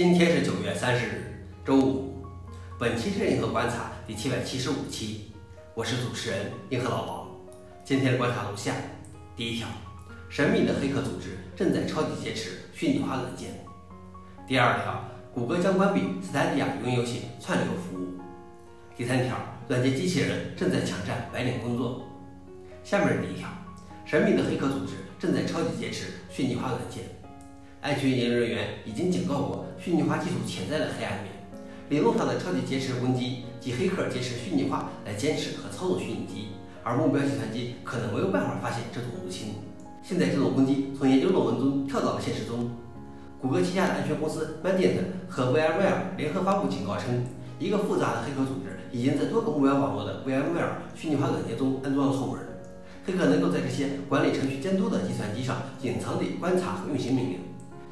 今天是九月三十日，周五。本期是银河观察第七百七十五期，我是主持人银河老王。今天的观察如下：第一条，神秘的黑客组织正在超级劫持虚拟化软件。第二条，谷歌将关闭 Stadia 云游戏串流服务。第三条，软件机器人正在抢占白领工作。下面是第一条，神秘的黑客组织正在超级劫持虚拟化软件。安全研究人员已经警告过虚拟化技术潜在的黑暗面。理论上的超级劫持攻击即黑客劫持虚拟化来监视和操纵虚拟机，而目标计算机可能没有办法发现这种入侵。现在这种攻击从研究论文中跳到了现实中。谷歌旗下的安全公司 Mandiant 和 VMware 联合发布警告称，一个复杂的黑客组织已经在多个目标网络的 VMware 虚拟化软件中安装了后门。黑客能够在这些管理程序监督的计算机上隐藏地观察和运行命令。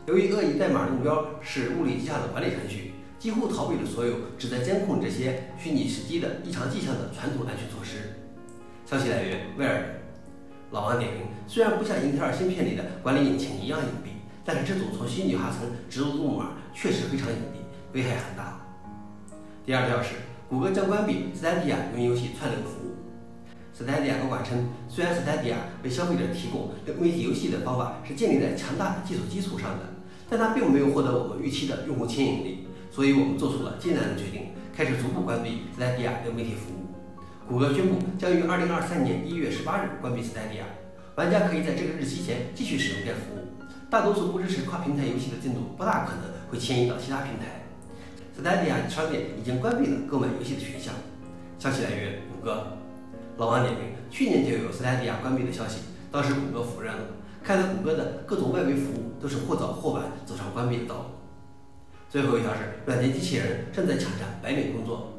由于恶意代码的目标是物理机上的管理程序，几乎逃避了所有旨在监控这些虚拟实机的异常迹象的传统安全措施。消息来源：威尔。老王点评：虽然不像英特尔芯片里的管理引擎一样隐蔽，但是这种从虚拟化层植入的木马确实非常隐蔽，危害很大。第二条是，谷歌将关闭 Stadia 云游戏串流服务。Stadia 高管称，虽然 Stadia 为消费者提供媒体游戏的方法是建立在强大的技术基础上的。但它并没有获得我们预期的用户牵引力，所以我们做出了艰难的决定，开始逐步关闭 Stadia 流媒体服务。谷歌宣布将于2023年1月18日关闭 Stadia，玩家可以在这个日期前继续使用该服务。大多数不支持跨平台游戏的进度不大可能会迁移到其他平台。Stadia 商店已经关闭了购买游戏的选项。消息来源：谷歌。老王点评：去年就有 Stadia 关闭的消息，当时谷歌否认了。看来谷歌的各种外围服务都是或早或晚走上关闭的道路。最后一条是，软件机器人正在抢占白领工作。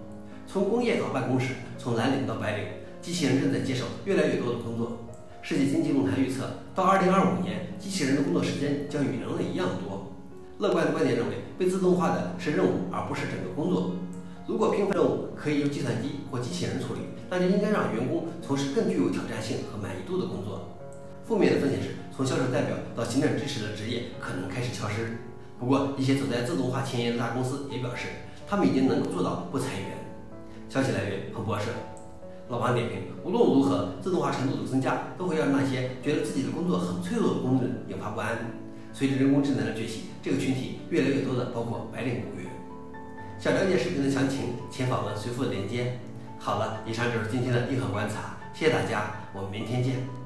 从工业到办公室，从蓝领到白领，机器人正在接手越来越多的工作。世界经济论坛预测，到2025年，机器人的工作时间将与人类一样多。乐观的观点认为，被自动化的是任务，而不是整个工作。如果平凡任务可以由计算机或机器人处理，那就应该让员工从事更具有挑战性和满意度的工作。负面的风险是，从销售代表到行政支持的职业可能开始消失。不过，一些走在自动化前沿的大公司也表示，他们已经能够做到不裁员。消息来源：彭博社。老王点评：无论如何，自动化程度的增加都会让那些觉得自己的工作很脆弱的工人引发不安。随着人工智能的崛起，这个群体越来越多的包括白领雇员。想了解视频的详情，请访问随附的链接。好了，以上就是今天的硬核观察，谢谢大家，我们明天见。